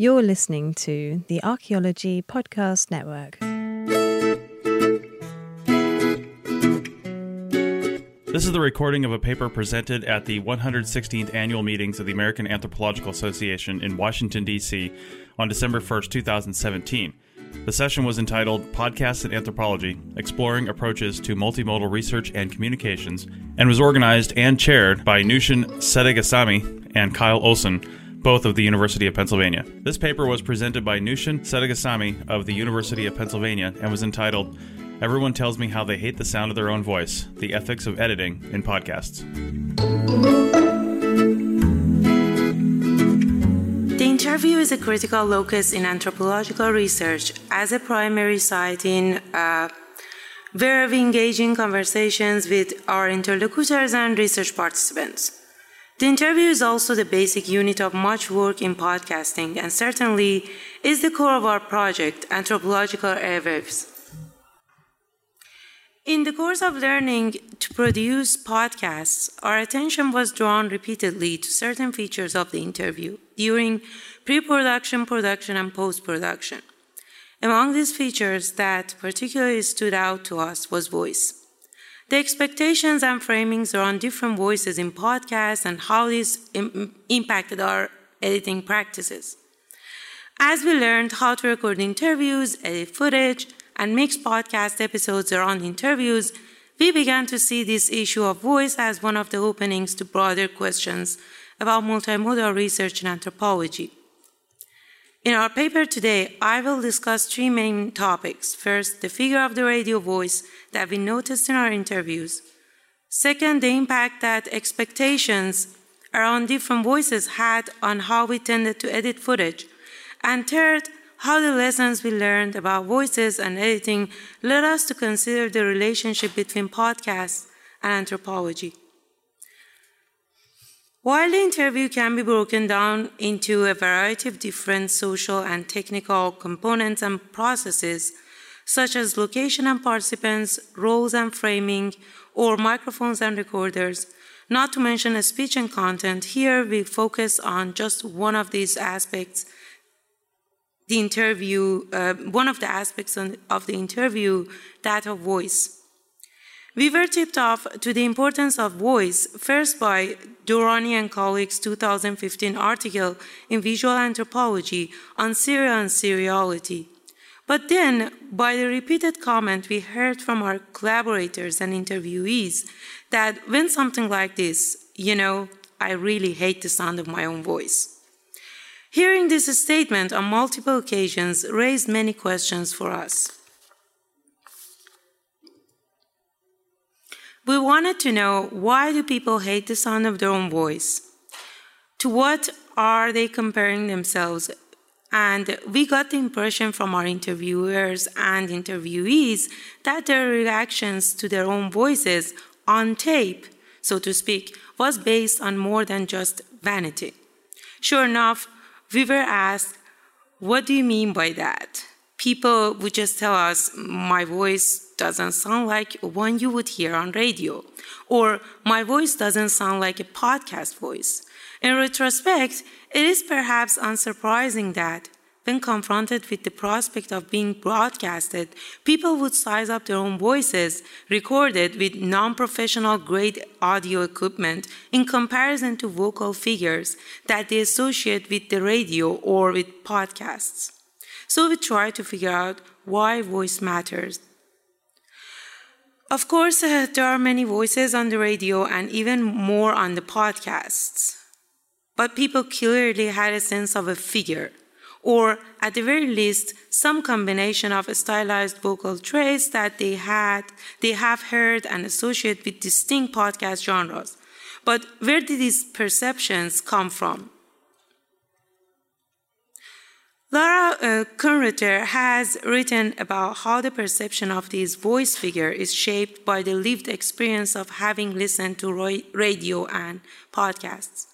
You're listening to the Archaeology Podcast Network. This is the recording of a paper presented at the 116th annual meetings of the American Anthropological Association in Washington, D.C. on December 1st, 2017. The session was entitled Podcasts in Anthropology Exploring Approaches to Multimodal Research and Communications and was organized and chaired by Nushin Sadeghsamimi and Kyle Olson, both of the University of Pennsylvania. This paper was presented by Nushin Sadeghsamimi of the University of Pennsylvania and was entitled Everyone Tells Me How They Hate the Sound of Their Own Voice The Ethics of Editing in Podcasts. The interview is a critical locus in anthropological research as a primary site in uh, where we engage in conversations with our interlocutors and research participants. The interview is also the basic unit of much work in podcasting and certainly is the core of our project, Anthropological Airwaves. In the course of learning to produce podcasts, our attention was drawn repeatedly to certain features of the interview during pre production, production, and post production. Among these features that particularly stood out to us was voice. The expectations and framings around different voices in podcasts and how this Im- impacted our editing practices. As we learned how to record interviews, edit footage, and mix podcast episodes around interviews, we began to see this issue of voice as one of the openings to broader questions about multimodal research in anthropology. In our paper today, I will discuss three main topics. First, the figure of the radio voice that we noticed in our interviews. Second, the impact that expectations around different voices had on how we tended to edit footage. And third, how the lessons we learned about voices and editing led us to consider the relationship between podcasts and anthropology. While the interview can be broken down into a variety of different social and technical components and processes, such as location and participants, roles and framing, or microphones and recorders, not to mention speech and content, here we focus on just one of these aspects. The interview, uh, one of the aspects of the interview, that of voice. We were tipped off to the importance of voice first by Durrani and colleagues' 2015 article in Visual Anthropology on serial and seriality. But then, by the repeated comment we heard from our collaborators and interviewees that when something like this, you know, I really hate the sound of my own voice. Hearing this statement on multiple occasions raised many questions for us. We wanted to know why do people hate the sound of their own voice? To what are they comparing themselves? And we got the impression from our interviewers and interviewees that their reactions to their own voices on tape, so to speak, was based on more than just vanity. Sure enough, we were asked, What do you mean by that? People would just tell us, My voice doesn't sound like one you would hear on radio, or my voice doesn't sound like a podcast voice. In retrospect, it is perhaps unsurprising that when confronted with the prospect of being broadcasted, people would size up their own voices recorded with non professional grade audio equipment in comparison to vocal figures that they associate with the radio or with podcasts. So we try to figure out why voice matters of course, uh, there are many voices on the radio and even more on the podcasts. But people clearly had a sense of a figure, or at the very least, some combination of stylized vocal traits that they had, they have heard and associate with distinct podcast genres. But where did these perceptions come from? Laura uh, has written about how the perception of this voice figure is shaped by the lived experience of having listened to radio and podcasts.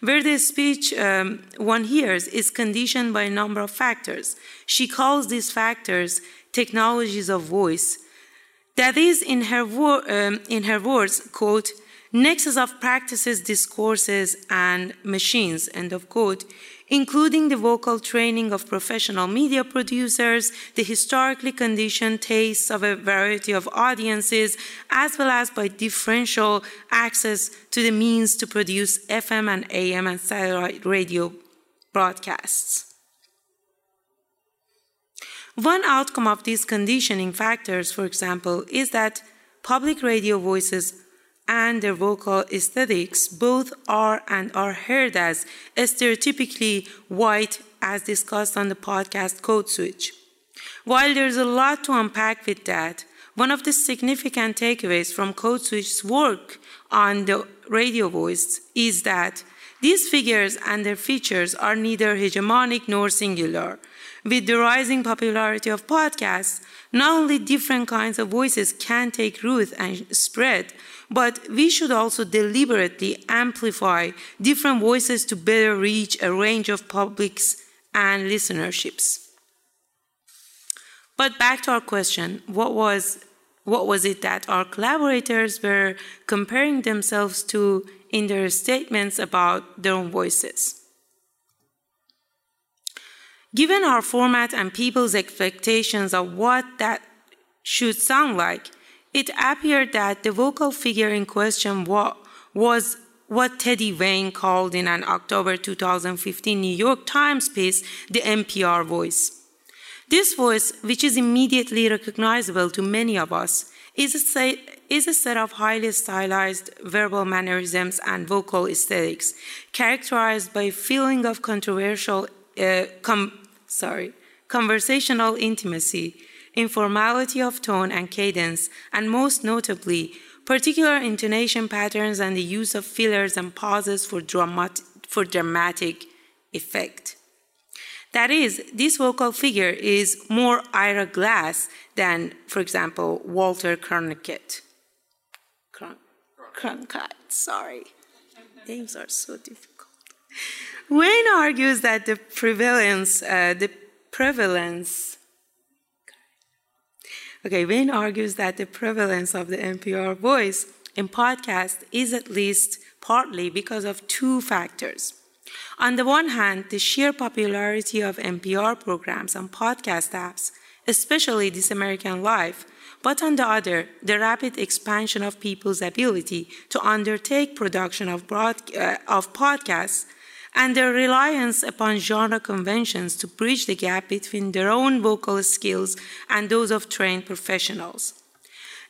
Where the speech um, one hears is conditioned by a number of factors. She calls these factors technologies of voice. That is, in her, wo- um, in her words, quote, nexus of practices, discourses, and machines, end of quote, including the vocal training of professional media producers, the historically conditioned tastes of a variety of audiences, as well as by differential access to the means to produce FM and AM and satellite radio broadcasts. One outcome of these conditioning factors, for example, is that public radio voices and their vocal aesthetics both are and are heard as stereotypically white, as discussed on the podcast Code Switch. While there's a lot to unpack with that, one of the significant takeaways from Code Switch's work on the radio voice is that these figures and their features are neither hegemonic nor singular. With the rising popularity of podcasts, not only different kinds of voices can take root and spread, but we should also deliberately amplify different voices to better reach a range of publics and listenerships. But back to our question, what was what was it that our collaborators were comparing themselves to in their statements about their own voices? Given our format and people's expectations of what that should sound like, it appeared that the vocal figure in question was what Teddy Wayne called in an October 2015 New York Times piece the NPR voice. This voice, which is immediately recognizable to many of us, is a, set, is a set of highly stylized verbal mannerisms and vocal aesthetics, characterized by a feeling of controversial, uh, com, sorry, conversational intimacy, informality of tone and cadence, and most notably, particular intonation patterns and the use of fillers and pauses for, dramat- for dramatic effect. That is, this vocal figure is more Ira Glass than, for example, Walter Cronkite. Cronkite, sorry. Names are so difficult. Wayne argues that the prevalence, uh, the prevalence Okay, Wayne argues that the prevalence of the NPR voice in podcast is at least partly because of two factors. On the one hand, the sheer popularity of NPR programs and podcast apps, especially This American Life, but on the other, the rapid expansion of people's ability to undertake production of, broad, uh, of podcasts and their reliance upon genre conventions to bridge the gap between their own vocal skills and those of trained professionals.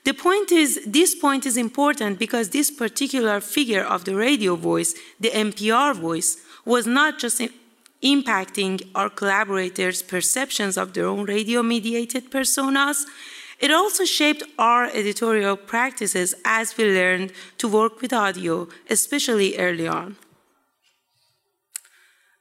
The point is, this point is important because this particular figure of the radio voice, the NPR voice, was not just impacting our collaborators' perceptions of their own radio mediated personas, it also shaped our editorial practices as we learned to work with audio, especially early on.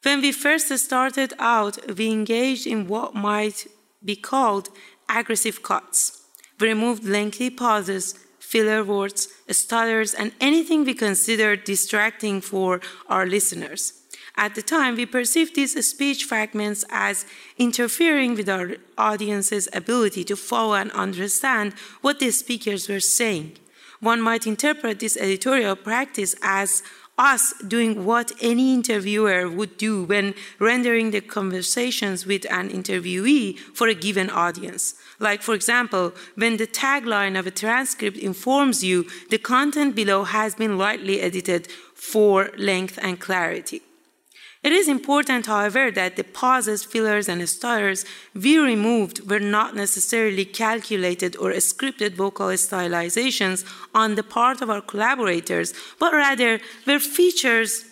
When we first started out, we engaged in what might be called aggressive cuts. We removed lengthy pauses, filler words, stutters, and anything we considered distracting for our listeners. At the time, we perceived these speech fragments as interfering with our audience's ability to follow and understand what the speakers were saying. One might interpret this editorial practice as us doing what any interviewer would do when rendering the conversations with an interviewee for a given audience. Like, for example, when the tagline of a transcript informs you the content below has been lightly edited for length and clarity. It is important, however, that the pauses, fillers, and stutters we removed were not necessarily calculated or scripted vocal stylizations on the part of our collaborators, but rather were features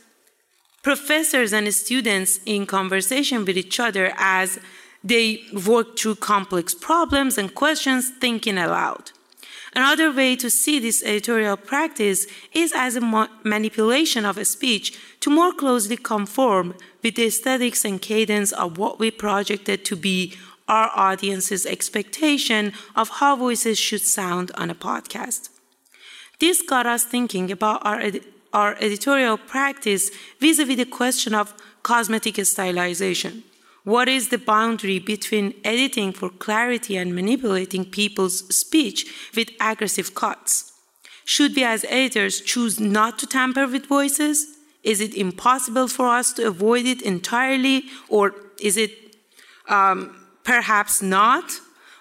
professors and students in conversation with each other as they work through complex problems and questions thinking aloud. Another way to see this editorial practice is as a ma- manipulation of a speech to more closely conform with the aesthetics and cadence of what we projected to be our audience's expectation of how voices should sound on a podcast. This got us thinking about our, ed- our editorial practice vis a vis the question of cosmetic stylization. What is the boundary between editing for clarity and manipulating people's speech with aggressive cuts? Should we, as editors, choose not to tamper with voices? Is it impossible for us to avoid it entirely, or is it um, perhaps not?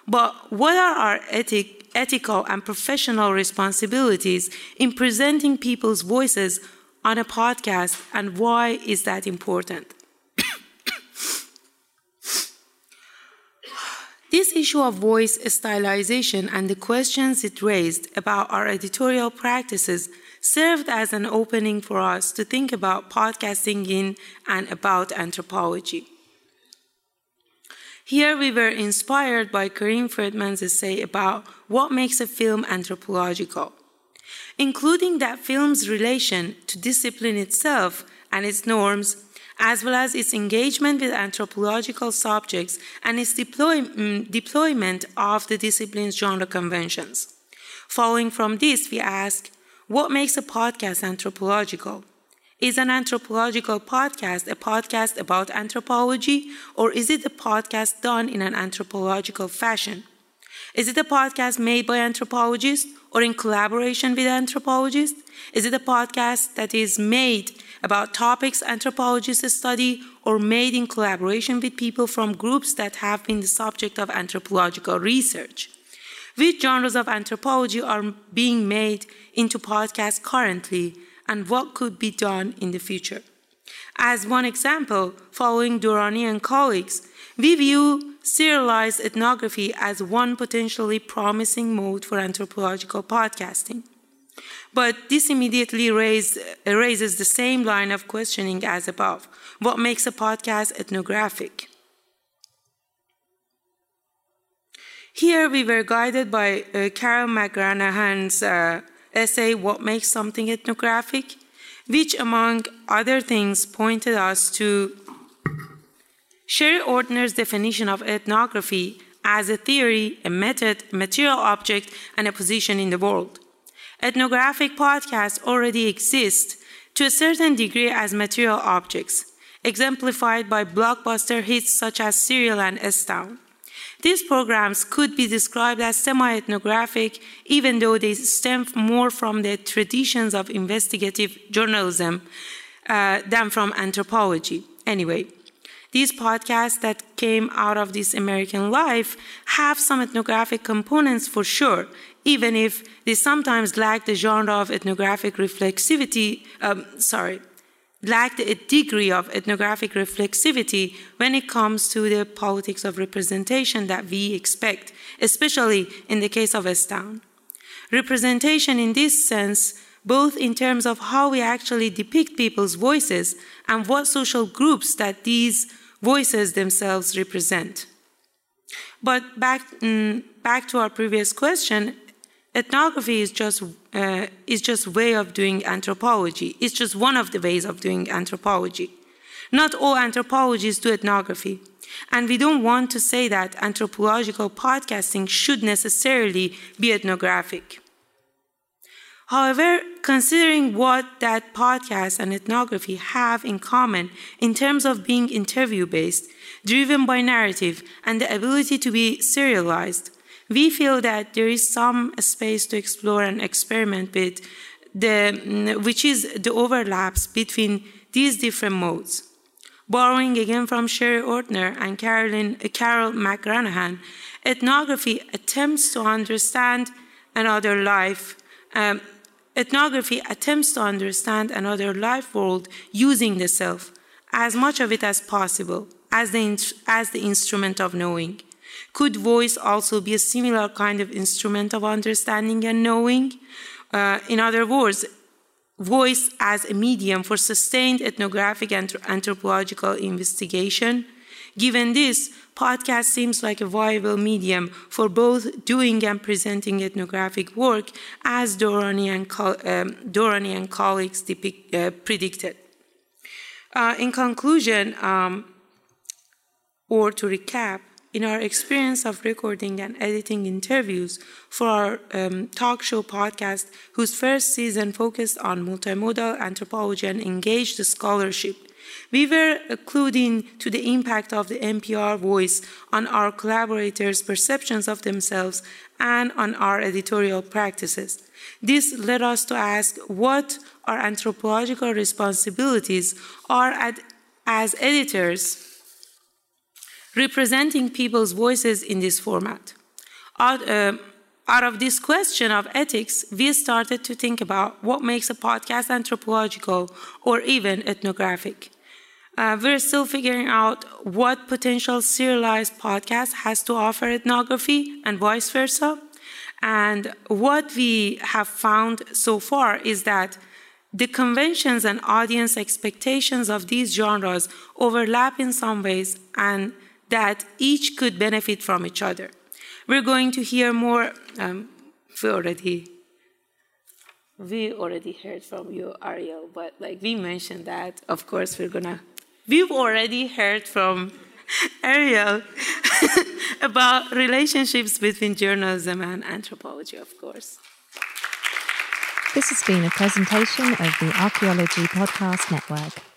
But what are our ethic, ethical and professional responsibilities in presenting people's voices on a podcast, and why is that important? This issue of voice stylization and the questions it raised about our editorial practices served as an opening for us to think about podcasting in and about anthropology. Here we were inspired by Karim Friedman's essay about what makes a film anthropological, including that film's relation to discipline itself and its norms as well as its engagement with anthropological subjects and its deploy, mm, deployment of the discipline's genre conventions. Following from this, we ask what makes a podcast anthropological? Is an anthropological podcast a podcast about anthropology, or is it a podcast done in an anthropological fashion? Is it a podcast made by anthropologists or in collaboration with anthropologists? Is it a podcast that is made about topics anthropologists study or made in collaboration with people from groups that have been the subject of anthropological research? Which genres of anthropology are being made into podcasts currently, and what could be done in the future? As one example, following Durrani and colleagues, we view serialized ethnography as one potentially promising mode for anthropological podcasting. But this immediately raise, raises the same line of questioning as above. What makes a podcast ethnographic? Here we were guided by uh, Carol McGranahan's uh, essay, What Makes Something Ethnographic, which, among other things, pointed us to Sherry Ortner's definition of ethnography as a theory, a method, a material object, and a position in the world. Ethnographic podcasts already exist to a certain degree as material objects, exemplified by blockbuster hits such as Serial and S-Town. These programs could be described as semi ethnographic, even though they stem more from the traditions of investigative journalism uh, than from anthropology. Anyway, these podcasts that came out of this American life have some ethnographic components for sure, even if they sometimes lack the genre of ethnographic reflexivity, um, sorry, lack a degree of ethnographic reflexivity when it comes to the politics of representation that we expect, especially in the case of S-Town. Representation in this sense, both in terms of how we actually depict people's voices and what social groups that these voices themselves represent. But back, mm, back to our previous question, ethnography is just uh, is just way of doing anthropology. It's just one of the ways of doing anthropology. Not all anthropologists do ethnography. And we don't want to say that anthropological podcasting should necessarily be ethnographic. However, considering what that podcast and ethnography have in common in terms of being interview based, driven by narrative, and the ability to be serialized, we feel that there is some space to explore and experiment with, the, which is the overlaps between these different modes. Borrowing again from Sherry Ortner and Carolyn, Carol McGranahan, ethnography attempts to understand another life. Um, ethnography attempts to understand another life world using the self, as much of it as possible, as the, as the instrument of knowing. Could voice also be a similar kind of instrument of understanding and knowing? Uh, in other words, voice as a medium for sustained ethnographic and anthropological investigation. Given this, podcast seems like a viable medium for both doing and presenting ethnographic work, as Durrani and, um, Durrani and colleagues depict, uh, predicted. Uh, in conclusion, um, or to recap, in our experience of recording and editing interviews for our um, talk show podcast, whose first season focused on multimodal anthropology and engaged scholarship, We were alluding to the impact of the NPR voice on our collaborators' perceptions of themselves and on our editorial practices. This led us to ask what our anthropological responsibilities are at, as editors representing people's voices in this format. Out, uh, out of this question of ethics, we started to think about what makes a podcast anthropological or even ethnographic. Uh, we're still figuring out what potential serialized podcast has to offer ethnography and vice versa. And what we have found so far is that the conventions and audience expectations of these genres overlap in some ways and that each could benefit from each other. We're going to hear more. Um, we already we already heard from you, Ariel, but like we mentioned that, of course, we're gonna. We've already heard from Ariel about relationships between journalism and anthropology, of course. This has been a presentation of the Archaeology Podcast Network.